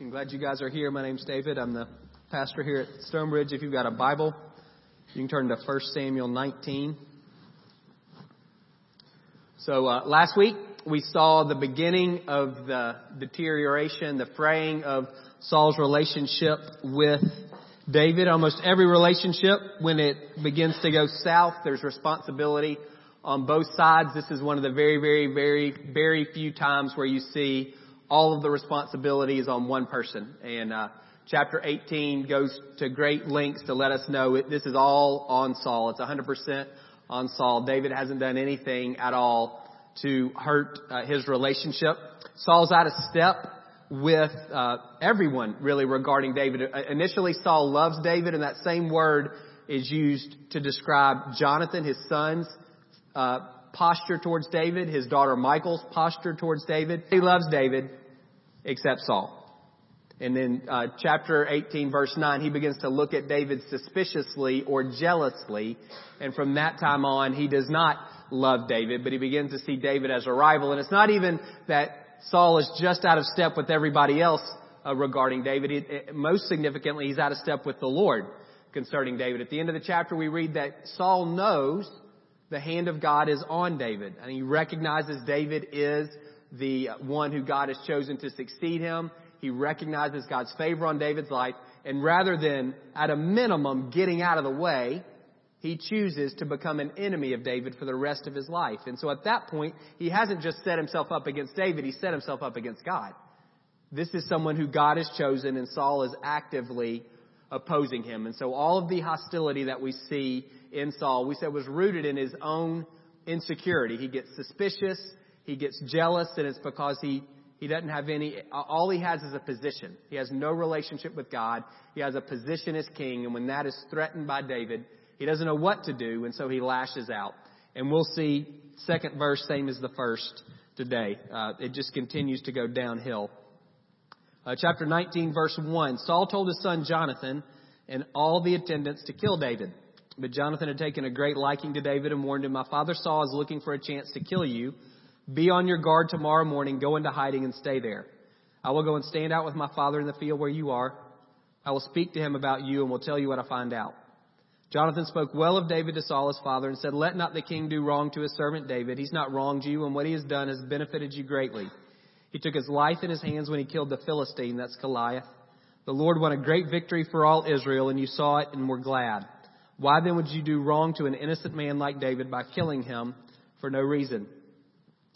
I'm glad you guys are here. My name's David. I'm the pastor here at Stonebridge. If you've got a Bible, you can turn to 1 Samuel 19. So uh, last week we saw the beginning of the deterioration, the fraying of Saul's relationship with David. Almost every relationship, when it begins to go south, there's responsibility on both sides. This is one of the very, very, very, very few times where you see all of the responsibility is on one person. And uh, chapter 18 goes to great lengths to let us know it, this is all on Saul. It's 100% on Saul. David hasn't done anything at all to hurt uh, his relationship. Saul's out of step with uh, everyone really regarding David. Uh, initially, Saul loves David, and that same word is used to describe Jonathan, his son's uh, posture towards David, his daughter Michal's posture towards David. He loves David, except Saul. And then uh, chapter 18, verse 9, he begins to look at David suspiciously or jealously. And from that time on, he does not love David, but he begins to see David as a rival. And it's not even that Saul is just out of step with everybody else uh, regarding David. It, it, most significantly, he's out of step with the Lord concerning David. At the end of the chapter, we read that Saul knows the hand of God is on David, and he recognizes David is the one who God has chosen to succeed him. He recognizes God's favor on David's life. And rather than, at a minimum, getting out of the way, he chooses to become an enemy of David for the rest of his life. And so at that point, he hasn't just set himself up against David, he set himself up against God. This is someone who God has chosen, and Saul is actively opposing him. And so all of the hostility that we see in Saul, we said was rooted in his own insecurity. He gets suspicious. He gets jealous and it's because he, he doesn't have any, all he has is a position. He has no relationship with God. He has a position as king and when that is threatened by David, he doesn't know what to do and so he lashes out. And we'll see second verse same as the first today. Uh, it just continues to go downhill. Uh, chapter 19 verse 1. Saul told his son Jonathan and all the attendants to kill David. But Jonathan had taken a great liking to David and warned him, My father Saul is looking for a chance to kill you. Be on your guard tomorrow morning. Go into hiding and stay there. I will go and stand out with my father in the field where you are. I will speak to him about you and will tell you what I find out. Jonathan spoke well of David to Saul his father and said, Let not the king do wrong to his servant David. He's not wronged you, and what he has done has benefited you greatly. He took his life in his hands when he killed the Philistine, that's Goliath. The Lord won a great victory for all Israel, and you saw it and were glad. Why then would you do wrong to an innocent man like David by killing him for no reason?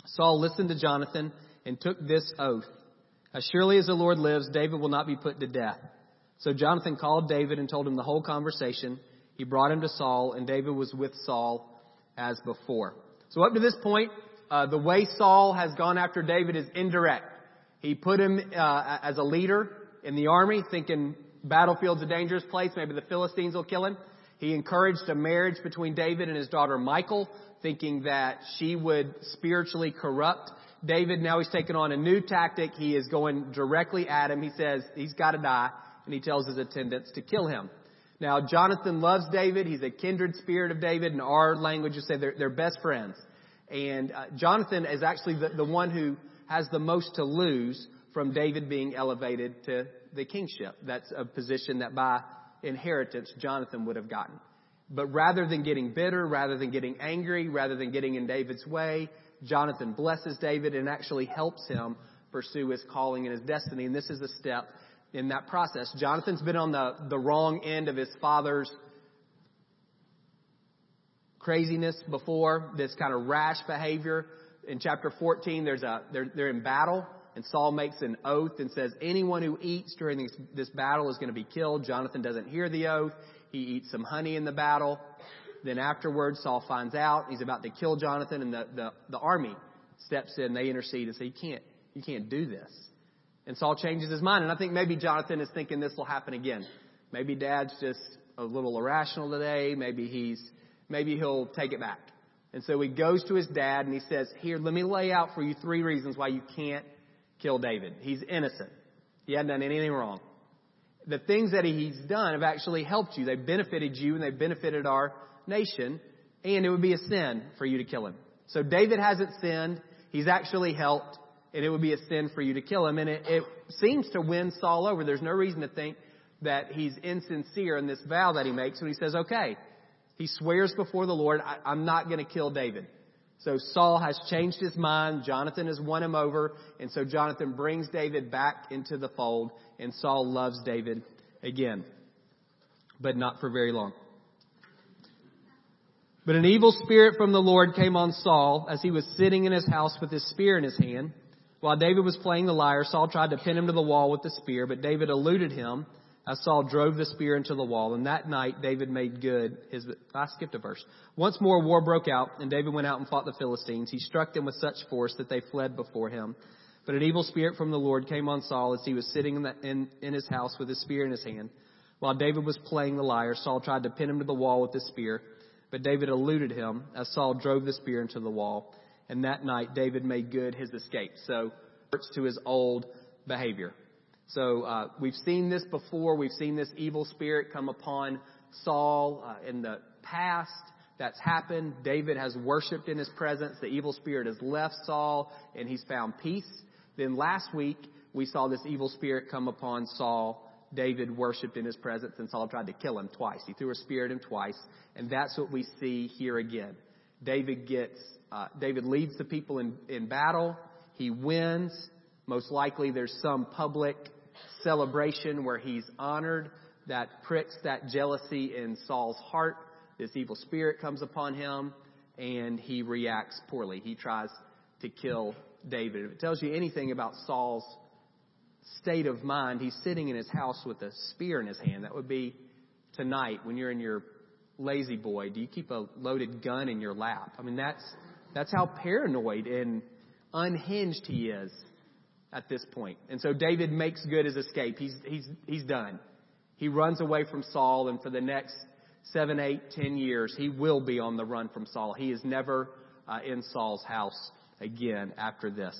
Saul listened to Jonathan and took this oath. As surely as the Lord lives, David will not be put to death. So Jonathan called David and told him the whole conversation. He brought him to Saul, and David was with Saul as before. So up to this point, uh, the way Saul has gone after David is indirect. He put him uh, as a leader in the army, thinking battlefield's a dangerous place. Maybe the Philistines will kill him. He encouraged a marriage between David and his daughter Michal, thinking that she would spiritually corrupt David. Now he's taken on a new tactic. He is going directly at him. He says he's got to die, and he tells his attendants to kill him. Now, Jonathan loves David. He's a kindred spirit of David. In our language, you say they're, they're best friends. And uh, Jonathan is actually the, the one who has the most to lose from David being elevated to the kingship. That's a position that by inheritance Jonathan would have gotten. But rather than getting bitter, rather than getting angry, rather than getting in David's way, Jonathan blesses David and actually helps him pursue his calling and his destiny. And this is a step in that process. Jonathan's been on the, the wrong end of his father's craziness before, this kind of rash behavior. In chapter 14, there's a, they're, they're in battle, and Saul makes an oath and says, anyone who eats during this, this battle is going to be killed. Jonathan doesn't hear the oath. He eats some honey in the battle. Then afterwards, Saul finds out he's about to kill Jonathan, and the, the, the army steps in. They intercede and say, you can't, you can't do this. And Saul changes his mind. And I think maybe Jonathan is thinking this will happen again. Maybe dad's just a little irrational today. Maybe he's maybe he'll take it back. And so he goes to his dad and he says, Here, let me lay out for you three reasons why you can't kill David. He's innocent. He hadn't done anything wrong. The things that he's done have actually helped you. They've benefited you and they've benefited our nation. And it would be a sin for you to kill him. So David hasn't sinned. He's actually helped. and it would be a sin for you to kill him. And it, it seems to win Saul over. There's no reason to think that he's insincere in this vow that he makes when he says, okay, he swears before the Lord, I, am not going to kill David. So Saul has changed his mind. Jonathan has won him over. And so Jonathan brings David back into the fold and Saul loves David again. But not for very long. But an evil spirit from the Lord came on Saul as he was sitting in his house with his spear in his hand. While David was playing the lyre, Saul tried to pin him to the wall with the spear, but David eluded him as Saul drove the spear into the wall. And that night David made good his, I skipped a verse. Once more war broke out and David went out and fought the Philistines. He struck them with such force that they fled before him. But an evil spirit from the Lord came on Saul as he was sitting in, the, in, in his house with his spear in his hand. While David was playing the lyre, Saul tried to pin him to the wall with his spear, but David eluded him as Saul drove the spear into the wall. And that night David made good his escape. So, to his old behavior. So uh, we've seen this before. We've seen this evil spirit come upon Saul uh, in the past. That's happened. David has worshiped in his presence. The evil spirit has left Saul and he's found peace. Then last week we saw this evil spirit come upon Saul. David worshiped in his presence and Saul tried to kill him twice. He threw a spear at him twice. And that's what we see here again. David gets, uh, David leads the people in, in battle. He wins. Most likely there's some public celebration where he's honored that pricks that jealousy in Saul's heart. This evil spirit comes upon him and he reacts poorly. He tries to kill David. If it tells you anything about Saul's state of mind, he's sitting in his house with a spear in his hand. That would be tonight when you're in your lazy boy. Do you keep a loaded gun in your lap? I mean, that's, that's how paranoid and unhinged he is at this point. And so David makes good his escape. He's, he's, he's done. He runs away from Saul, and for the next seven, eight, ten years, he will be on the run from Saul. He is never uh, in Saul's house again after this.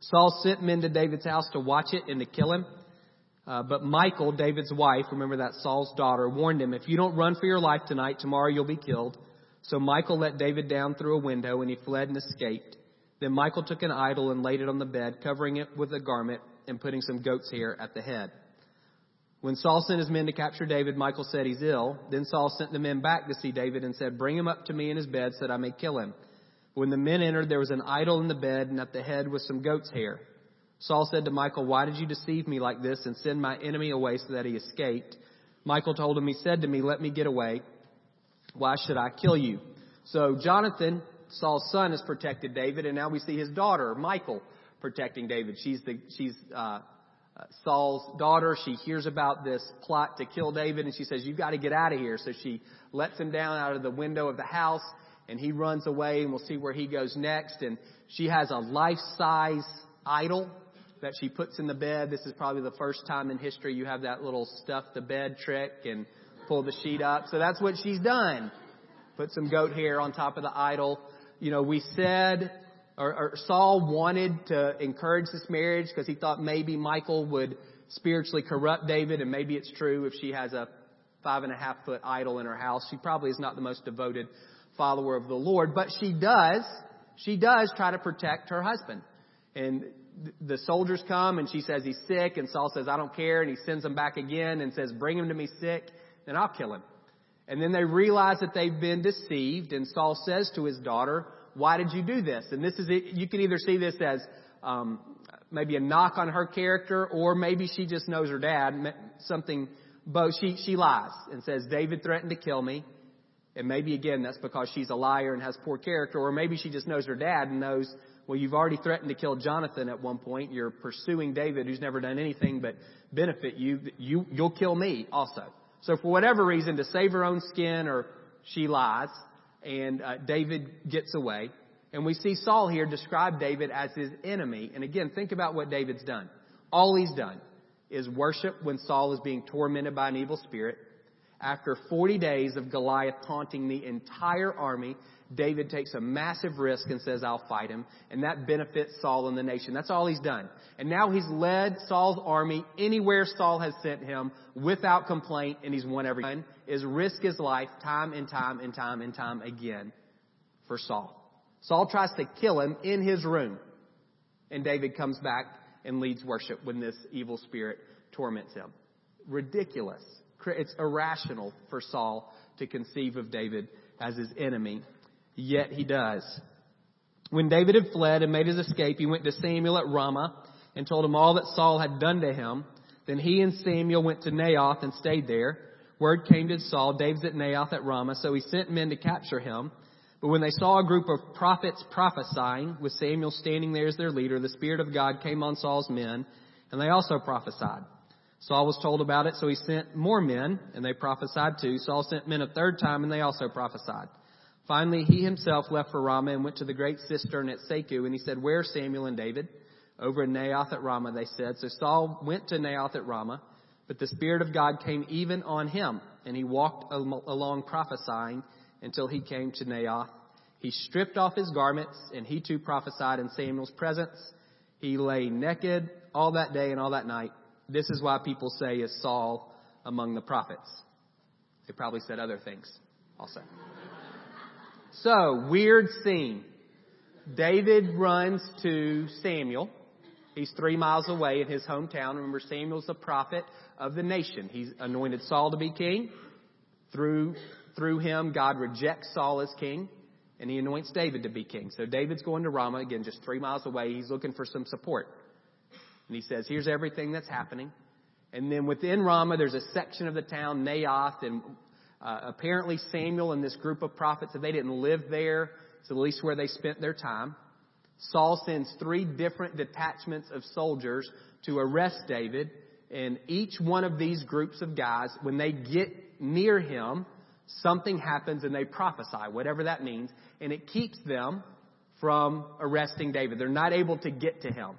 Saul sent men to David's house to watch it and to kill him. Uh, but Michal, David's wife, remember that Saul's daughter, warned him, if you don't run for your life tonight, tomorrow you'll be killed. So Michal let David down through a window and he fled and escaped. Then Michal took an idol and laid it on the bed, covering it with a garment and putting some goat's hair at the head. When Saul sent his men to capture David, Michal said he's ill. Then Saul sent the men back to see David and said, Bring him up to me in his bed so that I may kill him. When the men entered, there was an idol in the bed, and at the head was some goat's hair. Saul said to Michal, Why did you deceive me like this and send my enemy away so that he escaped? Michal told him, He said to me, Let me get away. Why should I kill you? So Jonathan Saul's son has protected David, and now we see his daughter, Michal, protecting David. She's the, she's, uh, uh, Saul's daughter. She hears about this plot to kill David and she says, you've got to get out of here. So she lets him down out of the window of the house and he runs away and we'll see where he goes next. And she has a life-size idol that she puts in the bed. This is probably the first time in history you have that little stuff the bed trick and pull the sheet up. So that's what she's done. Put some goat hair on top of the idol you know, we said, or, or Saul wanted to encourage this marriage because he thought maybe Michal would spiritually corrupt David, and maybe it's true if she has a five and a half foot idol in her house. She probably is not the most devoted follower of the Lord, but she does, she does try to protect her husband. And the soldiers come and she says he's sick and Saul says, I don't care. And he sends them back again and says, bring him to me sick, then I'll kill him. And then they realize that they've been deceived, and Saul says to his daughter, "Why did you do this?" And this is you can either see this as um, maybe a knock on her character, or maybe she just knows her dad. Something, both. She she lies and says David threatened to kill me, and maybe again that's because she's a liar and has poor character, or maybe she just knows her dad and knows. Well, you've already threatened to kill Jonathan at one point. You're pursuing David, who's never done anything but benefit you. You you'll kill me also. So for whatever reason, to save her own skin, or she lies, and uh, David gets away. And we see Saul here describe David as his enemy. And again, think about what David's done. All he's done is worship when Saul is being tormented by an evil spirit. After 40 days of Goliath taunting the entire army, David takes a massive risk and says, I'll fight him. And that benefits Saul and the nation. That's all he's done. And now he's led Saul's army anywhere Saul has sent him without complaint and he's won every is risk his life time and time and time and time again for Saul. Saul tries to kill him in his room. And David comes back and leads worship when this evil spirit torments him. Ridiculous. It's irrational for Saul to conceive of David as his enemy, yet he does. When David had fled and made his escape, he went to Samuel at Ramah and told him all that Saul had done to him. Then he and Samuel went to Naioth and stayed there. Word came to Saul, David's at Naioth at Ramah, so he sent men to capture him. But when they saw a group of prophets prophesying, with Samuel standing there as their leader, the Spirit of God came on Saul's men, and they also prophesied. Saul was told about it, so he sent more men, and they prophesied too. Saul sent men a third time, and they also prophesied. Finally, he himself left for Ramah and went to the great cistern at Seku, and he said, Where Samuel and David? Over in Naioth at Ramah, they said. So Saul went to Naioth at Ramah, but the Spirit of God came even on him, and he walked along prophesying until he came to Naioth. He stripped off his garments, and he too prophesied in Samuel's presence. He lay naked all that day and all that night. This is why people say, is Saul among the prophets? They probably said other things also. So, weird scene. David runs to Samuel. He's three miles away in his hometown. Remember, Samuel's a prophet of the nation. He's anointed Saul to be king. Through, through him, God rejects Saul as king, and he anoints David to be king. So David's going to Ramah, again, just three miles away. He's looking for some support. And he says, here's everything that's happening. And then within Ramah, there's a section of the town, Naioth, and uh, apparently Samuel and this group of prophets, if they didn't live there, it's at least where they spent their time. Saul sends three different detachments of soldiers to arrest David and each one of these groups of guys, when they get near him, something happens and they prophesy, whatever that means, and it keeps them from arresting David. They're not able to get to him.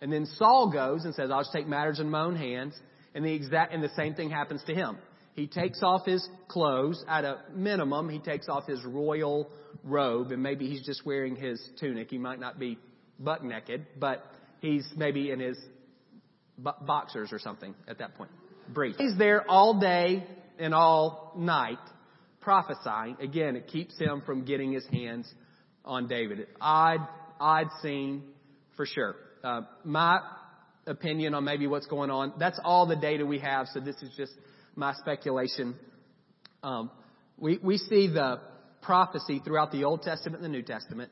And then Saul goes and says, I'll just take matters in my own hands. And the exact, and the same thing happens to him. He takes off his clothes. At a minimum, he takes off his royal robe, and maybe he's just wearing his tunic. He might not be butt naked, but he's maybe in his boxers or something at that point. Brief. He's there all day and all night prophesying. Again, it keeps him from getting his hands on David. Odd, odd scene for sure. Uh, my opinion on maybe what's going on. That's all the data we have, so this is just my speculation. Um, we, we see the prophecy throughout the Old Testament and the New Testament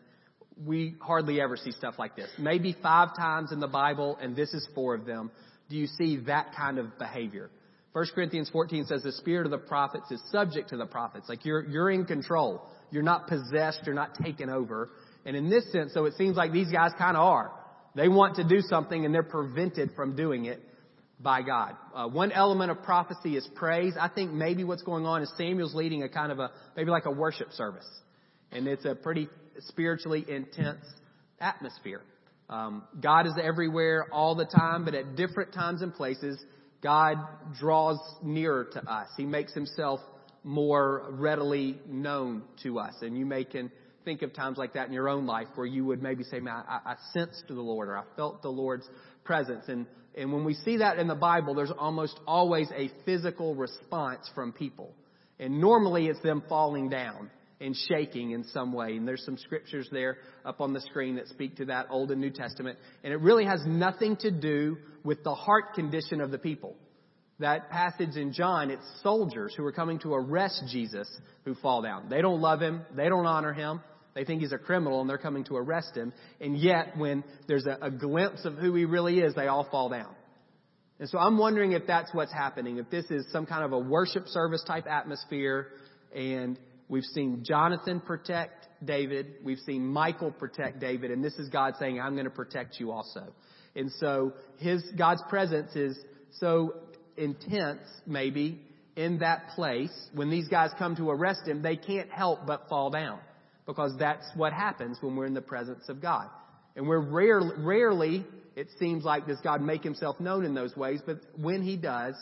we hardly ever see stuff like this. Maybe five times in the Bible, and this is four of them, do you see that kind of behavior. 1 Corinthians 14 says the spirit of the prophets is subject to the prophets. Like you're, you're in control. You're not possessed. You're not taken over. And in this sense, so it seems like these guys kind of are. They want to do something and they're prevented from doing it by God. Uh, one element of prophecy is praise. I think maybe what's going on is Samuel's leading a kind of a, maybe like a worship service. And it's a pretty spiritually intense atmosphere. Um, God is everywhere all the time, but at different times and places, God draws nearer to us. He makes himself more readily known to us. And you may can think of times like that in your own life where you would maybe say, man, I, I sensed the Lord or I felt the Lord's presence. And, and when we see that in the Bible, there's almost always a physical response from people. And normally it's them falling down and shaking in some way. And there's some scriptures there up on the screen that speak to that Old and New Testament. And it really has nothing to do with the heart condition of the people. That passage in John, it's soldiers who are coming to arrest Jesus who fall down. They don't love him. They don't honor him. They think he's a criminal and they're coming to arrest him. And yet, when there's a, a glimpse of who he really is, they all fall down. And so I'm wondering if that's what's happening, if this is some kind of a worship service type atmosphere and We've seen Jonathan protect David. We've seen Michal protect David. And this is God saying, I'm going to protect you also. And so his, God's presence is so intense, maybe, in that place. When these guys come to arrest him, they can't help but fall down. Because that's what happens when we're in the presence of God. And we're rarely, rarely, it seems like, does God make himself known in those ways, but when he does,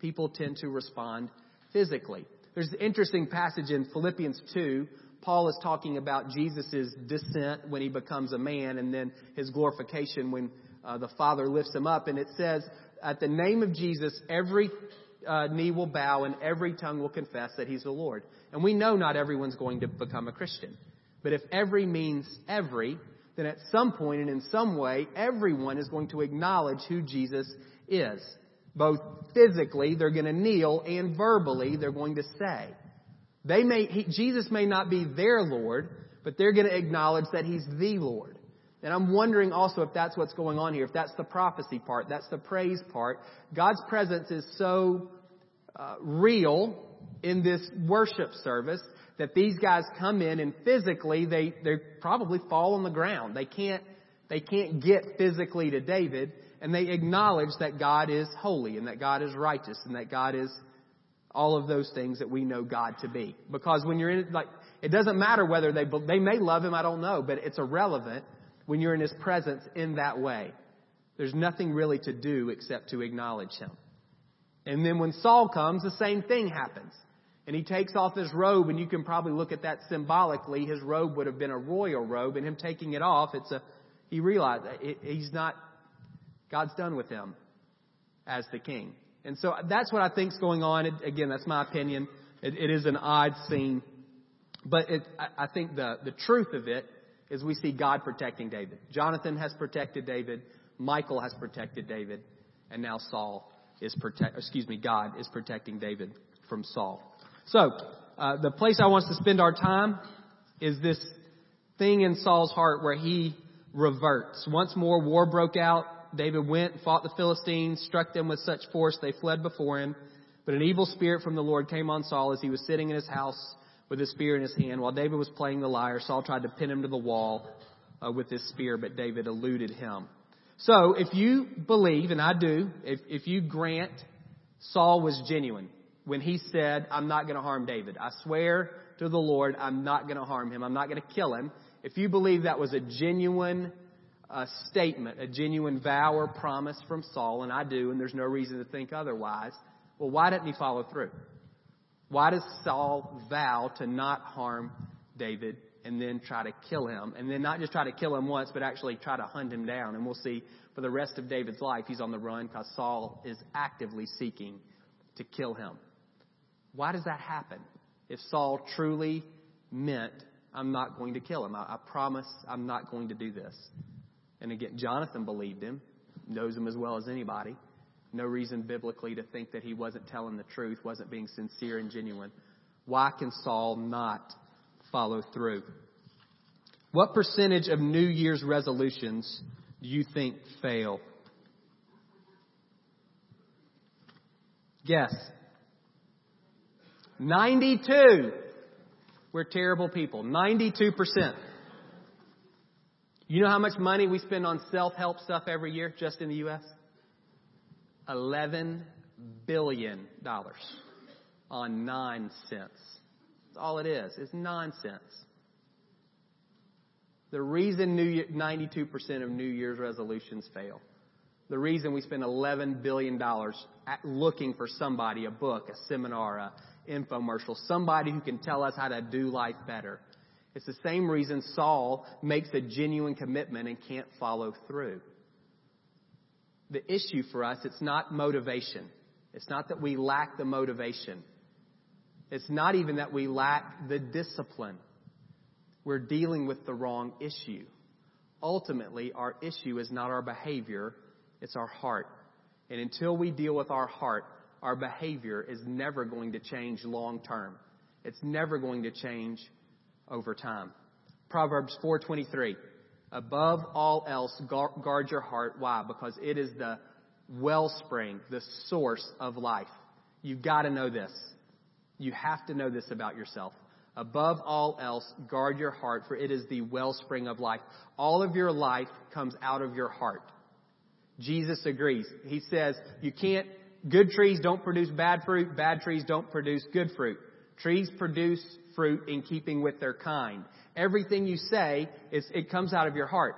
people tend to respond physically. There's an interesting passage in Philippians 2. Paul is talking about Jesus' descent when he becomes a man and then his glorification when uh, the Father lifts him up. And it says, at the name of Jesus, every uh, knee will bow and every tongue will confess that he's the Lord. And we know not everyone's going to become a Christian. But if every means every, then at some point and in some way, everyone is going to acknowledge who Jesus is. Both physically, they're going to kneel, and verbally, they're going to say. They may, he, Jesus may not be their Lord, but they're going to acknowledge that He's the Lord. And I'm wondering also if that's what's going on here, if that's the prophecy part, that's the praise part. God's presence is so uh, real in this worship service that these guys come in and physically they, they probably fall on the ground. They can't, they can't get physically to David and they acknowledge that God is holy and that God is righteous and that God is all of those things that we know God to be. Because when you're in, like, it doesn't matter whether they, they may love Him, I don't know, but it's irrelevant when you're in His presence in that way. There's nothing really to do except to acknowledge Him. And then when Saul comes, the same thing happens. And he takes off his robe, and you can probably look at that symbolically. His robe would have been a royal robe, and him taking it off, it's a, he realized he's not, God's done with him as the king. And so that's what I think's going on. It, again, that's my opinion. It, it is an odd scene. But it, I, I think the, the truth of it is we see God protecting David. Jonathan has protected David. Michal has protected David. And now Saul is protect, excuse me, God is protecting David from Saul. So, uh, the place I want us to spend our time is this thing in Saul's heart where he reverts. Once more, war broke out. David went, fought the Philistines, struck them with such force they fled before him. But an evil spirit from the Lord came on Saul as he was sitting in his house with his spear in his hand. While David was playing the lyre, Saul tried to pin him to the wall uh, with his spear, but David eluded him. So, if you believe, and I do, if, if you grant Saul was genuine, when he said, I'm not going to harm David. I swear to the Lord, I'm not going to harm him. I'm not going to kill him. If you believe that was a genuine uh, statement, a genuine vow or promise from Saul, and I do, and there's no reason to think otherwise, well, why didn't he follow through? Why does Saul vow to not harm David and then try to kill him? And then not just try to kill him once, but actually try to hunt him down. And we'll see for the rest of David's life, he's on the run because Saul is actively seeking to kill him. Why does that happen? If Saul truly meant, I'm not going to kill him. I, I promise I'm not going to do this. And again, Jonathan believed him, knows him as well as anybody. No reason biblically to think that he wasn't telling the truth, wasn't being sincere and genuine. Why can Saul not follow through? What percentage of New Year's resolutions do you think fail? Guess. 92. We're terrible people. 92%. You know how much money we spend on self-help stuff every year just in the U.S.? 11 billion dollars on nonsense. That's all it is. It's nonsense. The reason New 92% of New Year's resolutions fail. The reason we spend $11 billion looking for somebody, a book, a seminar, a, infomercial, somebody who can tell us how to do life better. It's the same reason Saul makes a genuine commitment and can't follow through. The issue for us, it's not motivation. It's not that we lack the motivation. It's not even that we lack the discipline. We're dealing with the wrong issue. Ultimately, our issue is not our behavior, it's our heart. And until we deal with our heart, our behavior is never going to change long term. It's never going to change over time. Proverbs 4:23. Above all else, guard your heart. Why? Because it is the wellspring, the source of life. You've got to know this. You have to know this about yourself. Above all else, guard your heart, for it is the wellspring of life. All of your life comes out of your heart. Jesus agrees. He says, you can't Good trees don't produce bad fruit. Bad trees don't produce good fruit. Trees produce fruit in keeping with their kind. Everything you say is it comes out of your heart.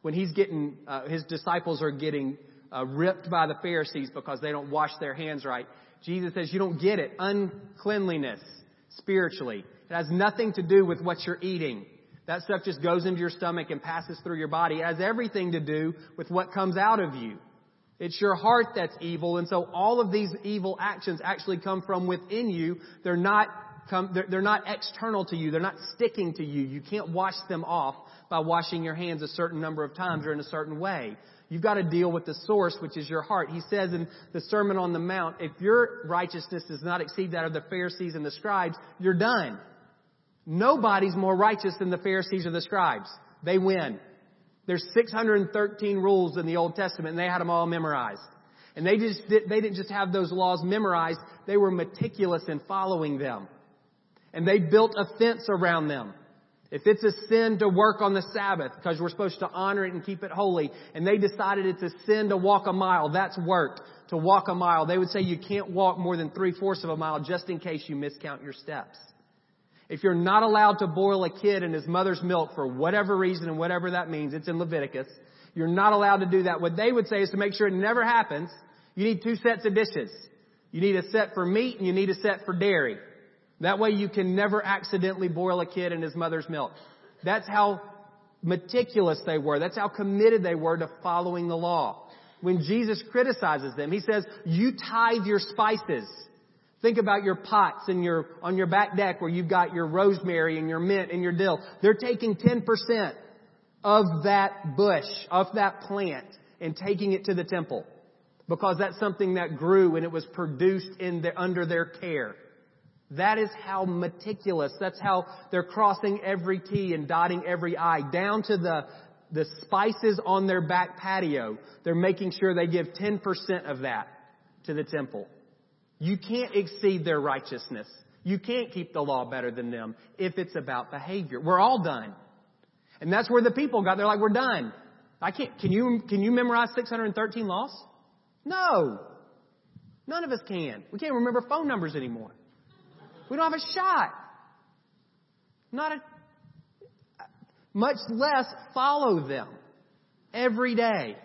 When he's getting, uh, his disciples are getting uh, ripped by the Pharisees because they don't wash their hands right. Jesus says you don't get it. Uncleanliness spiritually. It has nothing to do with what you're eating. That stuff just goes into your stomach and passes through your body. It has everything to do with what comes out of you. It's your heart that's evil, and so all of these evil actions actually come from within you. They're not come, they're, they're not external to you. They're not sticking to you. You can't wash them off by washing your hands a certain number of times or in a certain way. You've got to deal with the source, which is your heart. He says in the Sermon on the Mount, if your righteousness does not exceed that of the Pharisees and the scribes, you're done. Nobody's more righteous than the Pharisees or the scribes. They win. There's 613 rules in the Old Testament and they had them all memorized. And they just they didn't just have those laws memorized, they were meticulous in following them. And they built a fence around them. If it's a sin to work on the Sabbath, because we're supposed to honor it and keep it holy, and they decided it's a sin to walk a mile, that's work. To walk a mile, they would say you can't walk more than three fourths of a mile just in case you miscount your steps. If you're not allowed to boil a kid in his mother's milk for whatever reason and whatever that means, it's in Leviticus, you're not allowed to do that. What they would say is to make sure it never happens, you need two sets of dishes. You need a set for meat and you need a set for dairy. That way you can never accidentally boil a kid in his mother's milk. That's how meticulous they were. That's how committed they were to following the law. When Jesus criticizes them, he says, you tithe your spices. Think about your pots and your, on your back deck where you've got your rosemary and your mint and your dill. They're taking 10% of that bush, of that plant, and taking it to the temple. Because that's something that grew and it was produced in the, under their care. That is how meticulous, that's how they're crossing every T and dotting every I, down to the, the spices on their back patio. They're making sure they give 10% of that to the temple. You can't exceed their righteousness. You can't keep the law better than them if it's about behavior. We're all done. And that's where the people got. They're like, we're done. I can't, can you, can you memorize 613 laws? No. None of us can. We can't remember phone numbers anymore. We don't have a shot. Not a, much less follow them every day.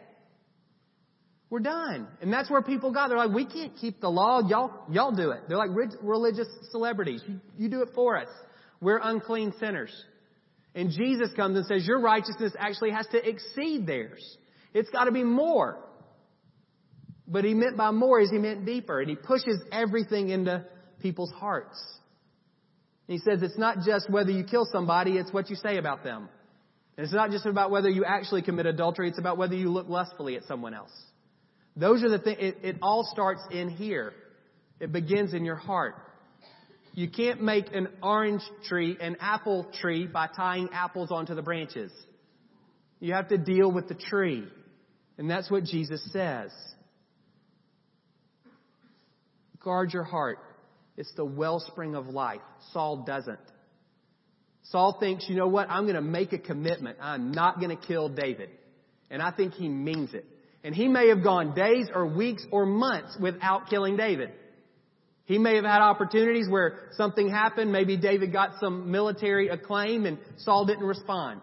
We're done. And that's where people got. They're like, we can't keep the law. Y'all, y'all do it. They're like religious celebrities. You, you do it for us. We're unclean sinners. And Jesus comes and says, your righteousness actually has to exceed theirs. It's got to be more. But he meant by more is he meant deeper. And he pushes everything into people's hearts. He says it's not just whether you kill somebody, it's what you say about them. And it's not just about whether you actually commit adultery, it's about whether you look lustfully at someone else. Those are the things, it, it all starts in here. It begins in your heart. You can't make an orange tree an apple tree by tying apples onto the branches. You have to deal with the tree. And that's what Jesus says. Guard your heart. It's the wellspring of life. Saul doesn't. Saul thinks, you know what? I'm going to make a commitment. I'm not going to kill David. And I think he means it. And he may have gone days or weeks or months without killing David. He may have had opportunities where something happened. Maybe David got some military acclaim and Saul didn't respond.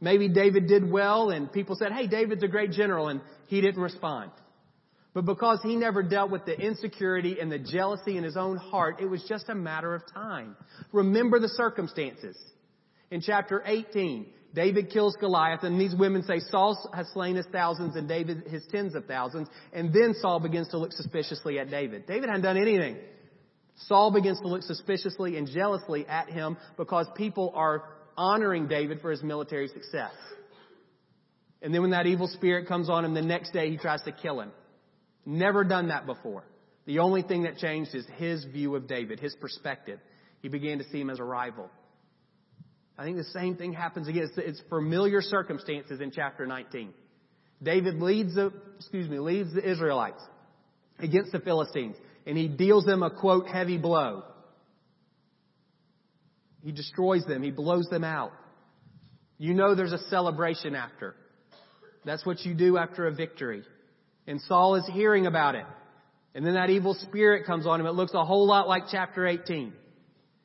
Maybe David did well and people said, hey, David's a great general and he didn't respond. But because he never dealt with the insecurity and the jealousy in his own heart, it was just a matter of time. Remember the circumstances. In chapter 18, David kills Goliath, and these women say Saul has slain his thousands and David his tens of thousands. And then Saul begins to look suspiciously at David. David hadn't done anything. Saul begins to look suspiciously and jealously at him because people are honoring David for his military success. And then when that evil spirit comes on him, the next day he tries to kill him. Never done that before. The only thing that changed is his view of David, his perspective. He began to see him as a rival. I think the same thing happens again. It's, it's familiar circumstances in chapter 19. David leads the, excuse me, leads the Israelites against the Philistines, and he deals them a quote heavy blow. He destroys them. He blows them out. You know there's a celebration after. That's what you do after a victory. And Saul is hearing about it. And then that evil spirit comes on him. It looks a whole lot like chapter 18.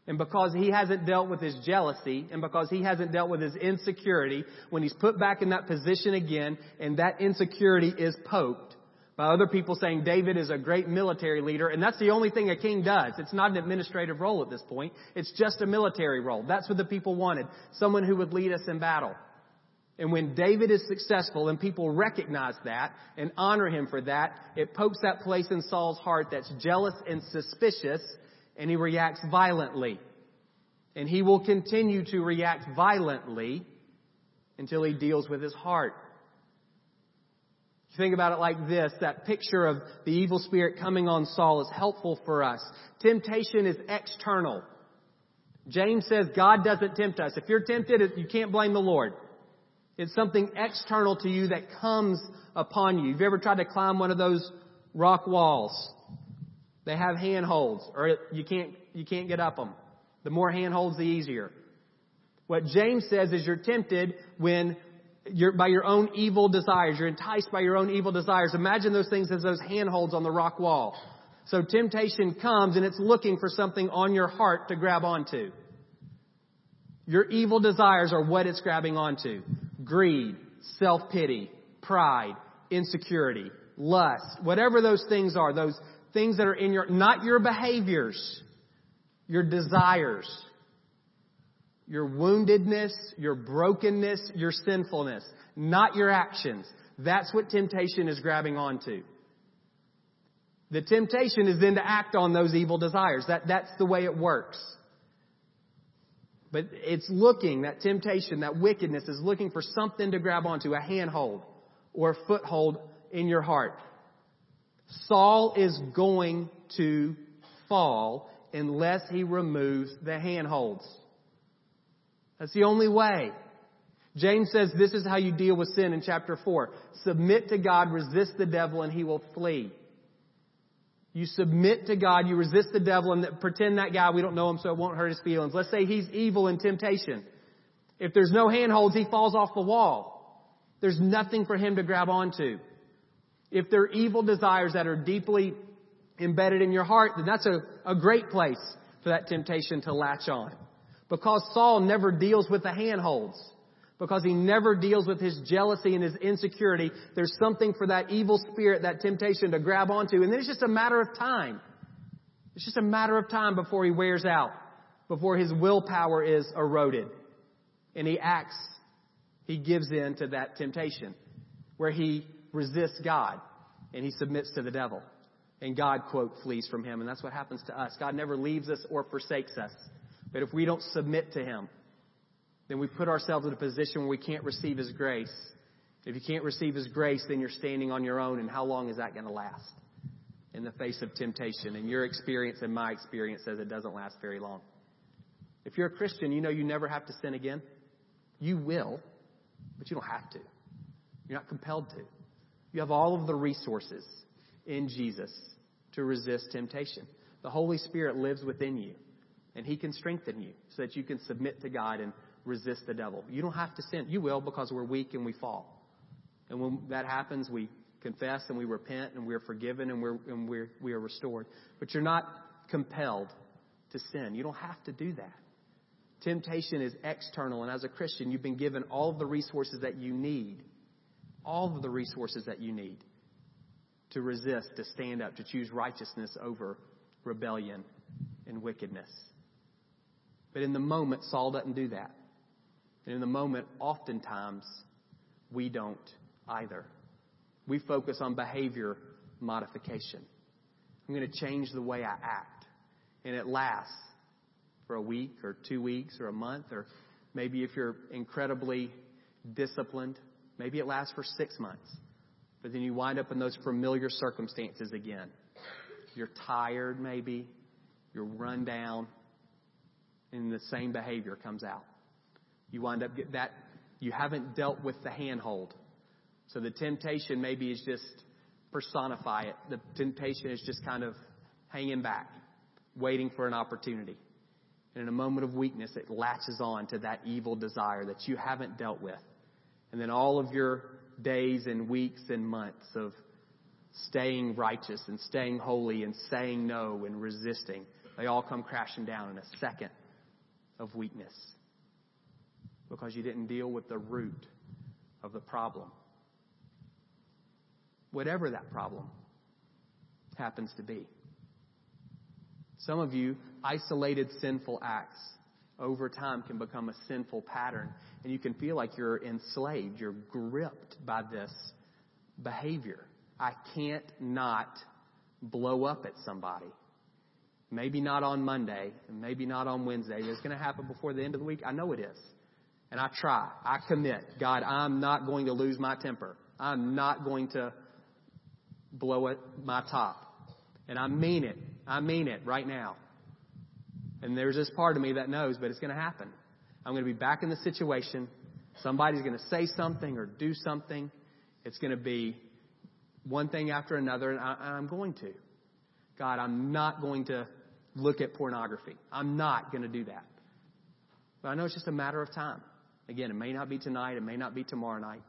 And because he hasn't dealt with his jealousy and because he hasn't dealt with his insecurity, when he's put back in that position again and that insecurity is poked by other people saying David is a great military leader and that's the only thing a king does. It's not an administrative role at this point. It's just a military role. That's what the people wanted. Someone who would lead us in battle. And when David is successful and people recognize that and honor him for that, it pokes that place in Saul's heart that's jealous and suspicious and he reacts violently. And he will continue to react violently until he deals with his heart. You think about it like this, that picture of the evil spirit coming on Saul is helpful for us. Temptation is external. James says God doesn't tempt us. If you're tempted, you can't blame the Lord. It's something external to you that comes upon you. You've you ever tried to climb one of those rock walls? They have handholds, or you can't, you can't get up them. The more handholds, the easier. What James says is you're tempted when you're by your own evil desires. You're enticed by your own evil desires. Imagine those things as those handholds on the rock wall. So temptation comes and it's looking for something on your heart to grab onto. Your evil desires are what it's grabbing onto. Greed, self-pity, pride, insecurity, lust, whatever those things are, those things that are in your, not your behaviors, your desires, your woundedness, your brokenness, your sinfulness, not your actions. That's what temptation is grabbing onto. The temptation is then to act on those evil desires. That, that's the way it works. But it's looking, that temptation, that wickedness is looking for something to grab onto, a handhold or a foothold in your heart. Saul is going to fall unless he removes the handholds. That's the only way. James says this is how you deal with sin in chapter 4. Submit to God, resist the devil, and he will flee. You submit to God, you resist the devil, and pretend that guy, we don't know him, so it won't hurt his feelings. Let's say he's evil in temptation. If there's no handholds, he falls off the wall. There's nothing for him to grab onto. If there are evil desires that are deeply embedded in your heart, then that's a, a great place for that temptation to latch on. Because Saul never deals with the handholds because he never deals with his jealousy and his insecurity. There's something for that evil spirit, that temptation to grab onto. And then it's just a matter of time. It's just a matter of time before he wears out, before his willpower is eroded. And he acts, he gives in to that temptation where he resists God and he submits to the devil. And God, quote, flees from him. And that's what happens to us. God never leaves us or forsakes us. But if we don't submit to him, then we put ourselves in a position where we can't receive His grace. If you can't receive His grace, then you're standing on your own, and how long is that going to last? In the face of temptation. And your experience and my experience says it doesn't last very long. If you're a Christian, you know you never have to sin again. You will, but you don't have to. You're not compelled to. You have all of the resources in Jesus to resist temptation. The Holy Spirit lives within you, and He can strengthen you so that you can submit to God and resist the devil. You don't have to sin. You will because we're weak and we fall. And when that happens, we confess and we repent and we're forgiven and we're, and we're, we are restored. But you're not compelled to sin. You don't have to do that. Temptation is external, and as a Christian, you've been given all of the resources that you need, all of the resources that you need to resist, to stand up, to choose righteousness over rebellion and wickedness. But in the moment, Saul doesn't do that. And in the moment, oftentimes, we don't either. We focus on behavior modification. I'm going to change the way I act. And it lasts for a week or two weeks or a month, or maybe if you're incredibly disciplined, maybe it lasts for six months. But then you wind up in those familiar circumstances again. You're tired, maybe. You're run down. And the same behavior comes out you wind up that you haven't dealt with the handhold. So the temptation maybe is just personify it. The temptation is just kind of hanging back, waiting for an opportunity. And in a moment of weakness, it latches on to that evil desire that you haven't dealt with. And then all of your days and weeks and months of staying righteous and staying holy and saying no and resisting, they all come crashing down in a second of weakness because you didn't deal with the root of the problem. Whatever that problem happens to be. Some of you, isolated sinful acts over time can become a sinful pattern, and you can feel like you're enslaved, you're gripped by this behavior. I can't not blow up at somebody. Maybe not on Monday, maybe not on Wednesday. It's going to happen before the end of the week. I know it is. And I try. I commit. God, I'm not going to lose my temper. I'm not going to blow it my top. And I mean it. I mean it right now. And there's this part of me that knows, but it's going to happen. I'm going to be back in the situation. Somebody's going to say something or do something. It's going to be one thing after another, and, I, am going to. God, I'm not going to look at pornography. I'm not going to do that. But I know it's just a matter of time. Again, it may not be tonight, it may not be tomorrow night,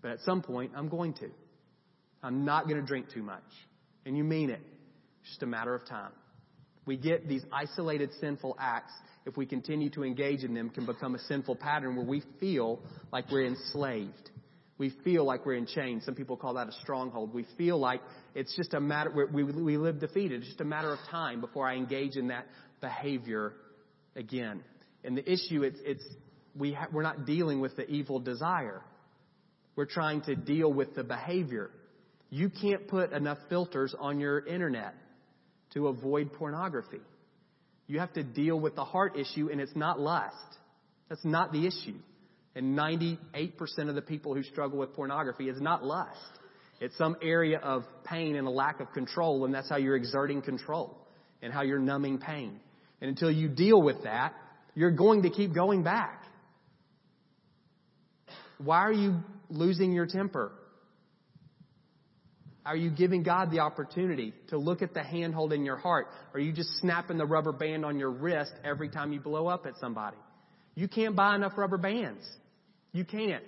but at some point, I'm going to. I'm not going to drink too much. And you mean it. It's just a matter of time. We get these isolated sinful acts, if we continue to engage in them, can become a sinful pattern where we feel like we're enslaved. We feel like we're in chains. Some people call that a stronghold. We feel like it's just a matter, we, we live defeated. It's just a matter of time before I engage in that behavior again. And the issue, it's, it's, we ha- we're not dealing with the evil desire. We're trying to deal with the behavior. You can't put enough filters on your internet to avoid pornography. You have to deal with the heart issue, and it's not lust. That's not the issue. And 98% of the people who struggle with pornography is not lust. It's some area of pain and a lack of control, and that's how you're exerting control and how you're numbing pain. And until you deal with that, you're going to keep going back. Why are you losing your temper? Are you giving God the opportunity to look at the handhold in your heart? Are you just snapping the rubber band on your wrist every time you blow up at somebody? You can't buy enough rubber bands. You can't.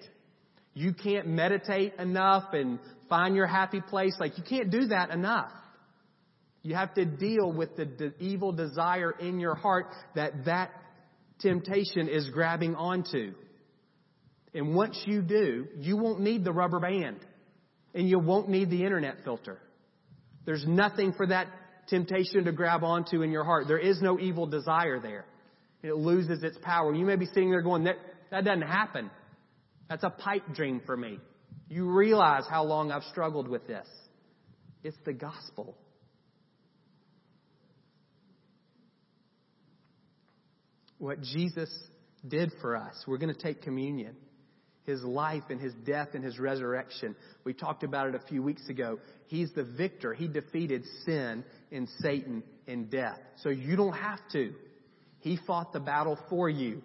You can't meditate enough and find your happy place. Like, you can't do that enough. You have to deal with the, the evil desire in your heart that that temptation is grabbing onto. And once you do, you won't need the rubber band. And you won't need the internet filter. There's nothing for that temptation to grab onto in your heart. There is no evil desire there. It loses its power. You may be sitting there going, that, that doesn't happen. That's a pipe dream for me. You realize how long I've struggled with this. It's the gospel. What Jesus did for us. We're going to take communion. His life and his death and his resurrection. We talked about it a few weeks ago. He's the victor. He defeated sin and Satan and death. So you don't have to. He fought the battle for you.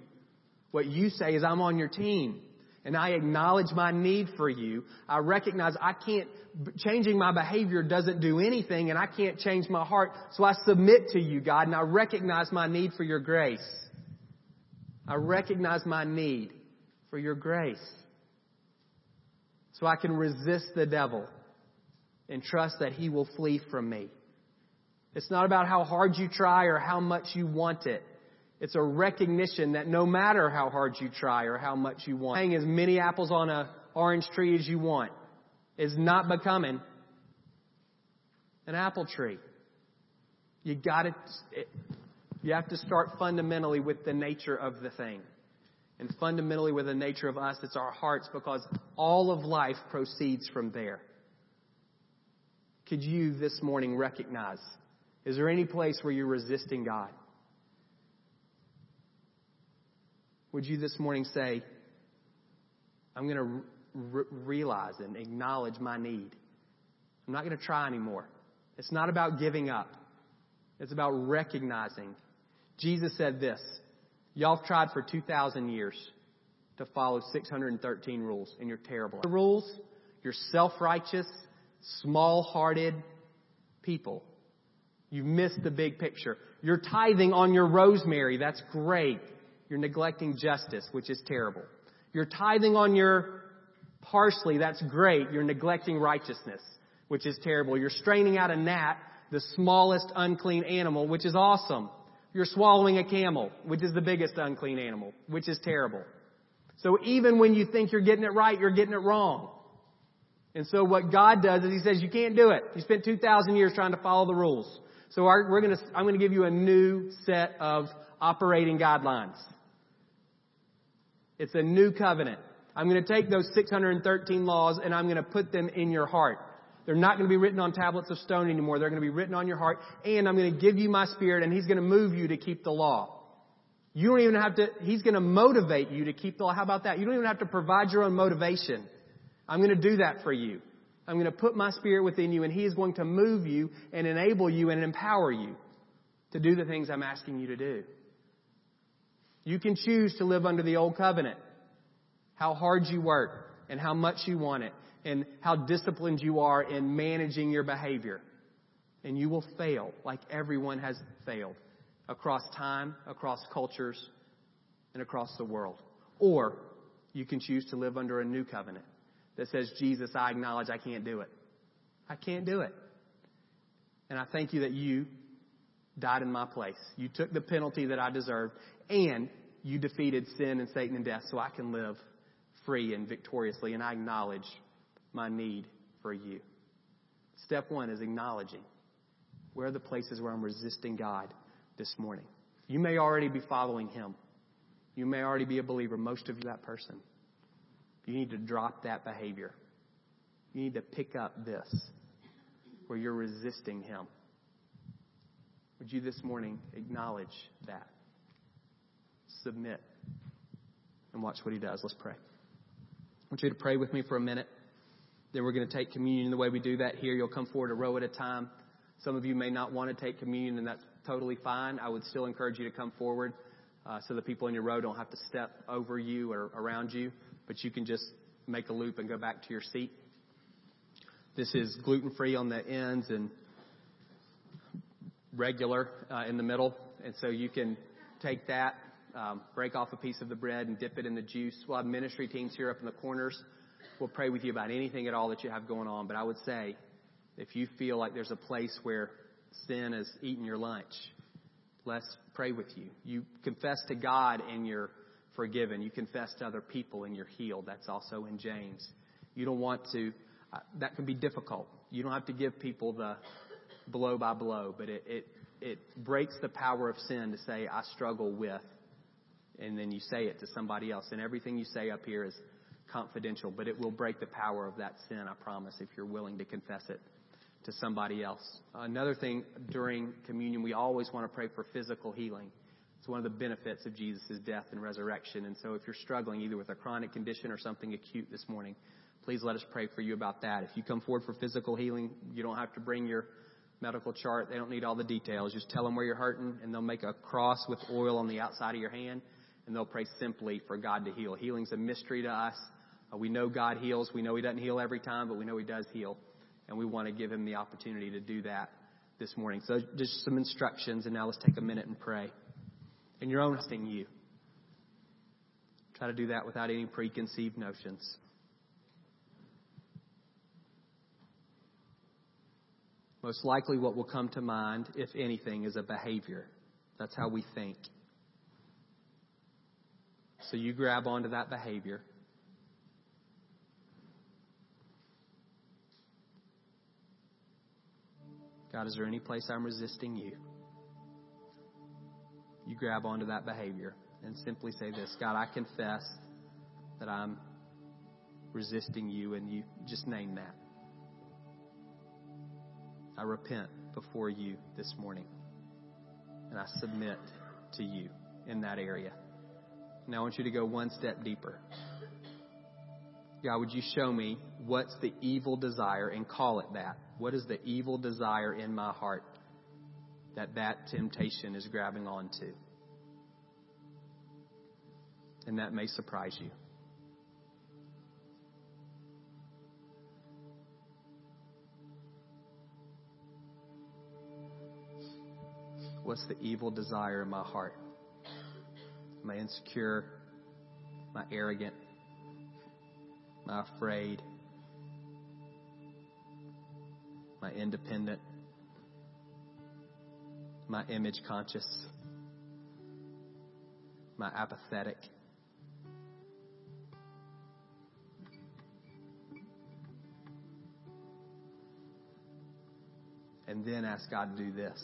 What you say is, I'm on your team and I acknowledge my need for you. I recognize I can't, changing my behavior doesn't do anything and I can't change my heart. So I submit to you, God, and I recognize my need for your grace. I recognize my need for your grace. So I can resist the devil and trust that he will flee from me. It's not about how hard you try or how much you want it. It's a recognition that no matter how hard you try or how much you want, hang as many apples on an orange tree as you want is not becoming an apple tree. You got to, you have to start fundamentally with the nature of the thing. And fundamentally with the nature of us, it's our hearts because all of life proceeds from there. Could you this morning recognize, is there any place where you're resisting God? Would you this morning say, I'm going to re- realize and acknowledge my need? I'm not going to try anymore. It's not about giving up. It's about recognizing. Jesus said this, y'all have tried for 2,000 years to follow 613 rules and you're terrible. The rules, you're self-righteous, small-hearted people. You've missed the big picture. You're tithing on your rosemary. That's great. You're neglecting justice, which is terrible. You're tithing on your parsley. That's great. You're neglecting righteousness, which is terrible. You're straining out a gnat, the smallest unclean animal, which is awesome. You're swallowing a camel, which is the biggest unclean animal, which is terrible. So even when you think you're getting it right, you're getting it wrong. And so what God does is He says, you can't do it. You spent 2,000 years trying to follow the rules. So our, we're gonna, I'm gonna give you a new set of operating guidelines. It's a new covenant. I'm going to take those 613 laws and I'm going to put them in your heart. They're not going to be written on tablets of stone anymore. They're going to be written on your heart. And I'm going to give you my spirit and he's going to move you to keep the law. You don't even have to, he's going to motivate you to keep the law. How about that? You don't even have to provide your own motivation. I'm going to do that for you. I'm going to put my spirit within you and he is going to move you and enable you and empower you to do the things I'm asking you to do. You can choose to live under the old covenant. How hard you work and how much you want it and how disciplined you are in managing your behavior. And you will fail like everyone has failed across time, across cultures, and across the world. Or you can choose to live under a new covenant that says, Jesus, I acknowledge I can't do it. I can't do it. And I thank you that you died in my place. You took the penalty that I deserved, and you defeated sin and Satan and death so I can live free and victoriously, and I acknowledge my need for you. Step one is acknowledging where are the places where I'm resisting God this morning. You may already be following Him. You may already be a believer, most of you that person. You need to drop that behavior. You need to pick up this where you're resisting Him. Would you this morning acknowledge that? Submit and watch what He does. Let's pray. I want you to pray with me for a minute. Then we're going to take communion the way we do that here. You'll come forward a row at a time. Some of you may not want to take communion, and that's totally fine. I would still encourage you to come forward uh, so the people in your row don't have to step over you or around you, but you can just make a loop and go back to your seat. This is gluten free on the ends and regular uh, in the middle, and so you can take that, um, break off a piece of the bread, and dip it in the juice. We'll have ministry teams here up in the corners. We'll pray with you about anything at all that you have going on. But I would say, if you feel like there's a place where sin is eating your lunch, let's pray with you. You confess to God and you're forgiven. You confess to other people and you're healed. That's also in James. You don't want to, uh, that can be difficult. You don't have to give people the blow by blow, but it, it, it breaks the power of sin to say, I struggle with, and then you say it to somebody else. And everything you say up here is confidential, but it will break the power of that sin, I promise, if you're willing to confess it to somebody else. Another thing during communion, we always want to pray for physical healing. It's one of the benefits of Jesus' death and resurrection. And so if you're struggling either with a chronic condition or something acute this morning, please let us pray for you about that. If you come forward for physical healing, you don't have to bring your medical chart. They don't need all the details. Just tell them where you're hurting and they'll make a cross with oil on the outside of your hand and they'll pray simply for God to heal. Healing's a mystery to us. Uh, we know God heals. We know He doesn't heal every time, but we know He does heal and we want to give him the opportunity to do that this morning. So just some instructions, and now let's take a minute and pray. And your own thing, you. Try to do that without any preconceived notions. Most likely, what will come to mind, if anything, is a behavior. That's how we think. So you grab onto that behavior God, is there any place I'm resisting you? You grab onto that behavior and simply say this God, I confess that I'm resisting you, and you just name that. I repent before you this morning, and I submit to you in that area. Now I want you to go one step deeper. God, would you show me what's the evil desire and call it that? What is the evil desire in my heart that that temptation is grabbing onto? And that may surprise you. What's the evil desire in my heart? Am I insecure? Am I arrogant? Am I afraid? My independent, my image conscious, my apathetic. And then ask God to do this.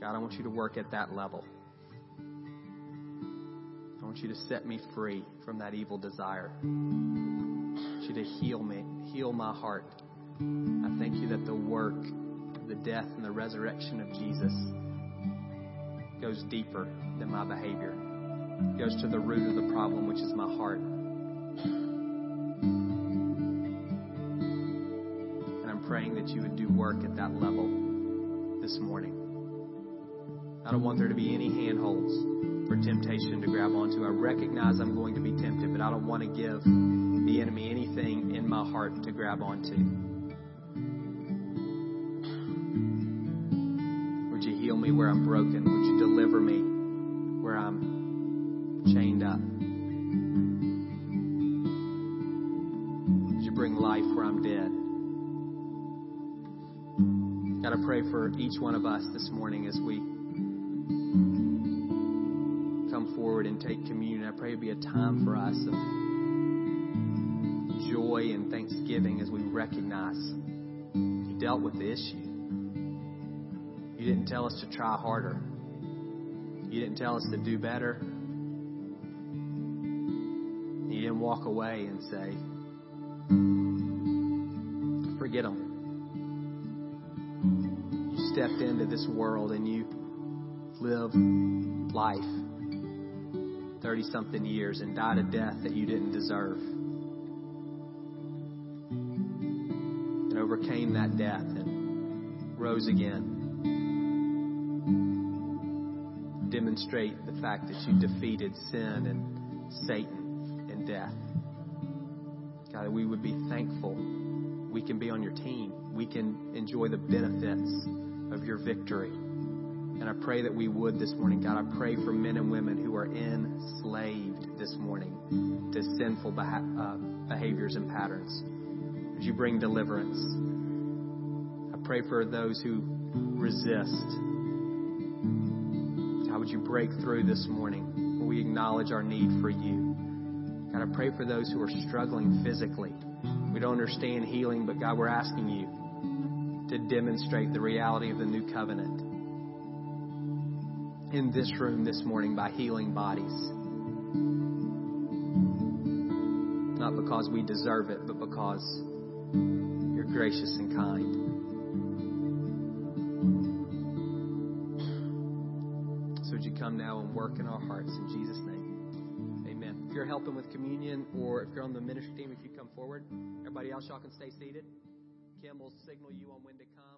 God, I want you to work at that level. I want you to set me free from that evil desire. I want you to heal me, heal my heart I thank you that the work the death and the resurrection of Jesus goes deeper than my behavior, it goes to the root of the problem, which is my heart. And I'm praying that you would do work at that level this morning. I don't want there to be any handholds for temptation to grab onto. I recognize I'm going to be tempted, but I don't want to give the enemy anything in my heart to grab onto. Me where I'm broken? Would you deliver me where I'm chained up? Would you bring life where I'm dead? God, I pray for each one of us this morning as we come forward and take communion. I pray it be a time for us of joy and thanksgiving as we recognize you dealt with the issue. You didn't tell us to try harder. You didn't tell us to do better. You didn't walk away and say, forget them. You stepped into this world and you lived life 30 something years and died a death that you didn't deserve. And overcame that death and rose again. Demonstrate the fact that you defeated sin and Satan and death. God, we would be thankful we can be on your team. We can enjoy the benefits of your victory. And I pray that we would this morning. God, I pray for men and women who are enslaved this morning to sinful uh, behaviors and patterns. Would you bring deliverance? I pray for those who resist. Would you break through this morning we acknowledge our need for you? God, I pray for those who are struggling physically. We don't understand healing, but God, we're asking you to demonstrate the reality of the new covenant in this room this morning by healing bodies. Not because we deserve it, but because you're gracious and kind. Helping with communion or if you're on the ministry team, if you come forward, everybody else, y'all can stay seated. Kim will signal you on when to come.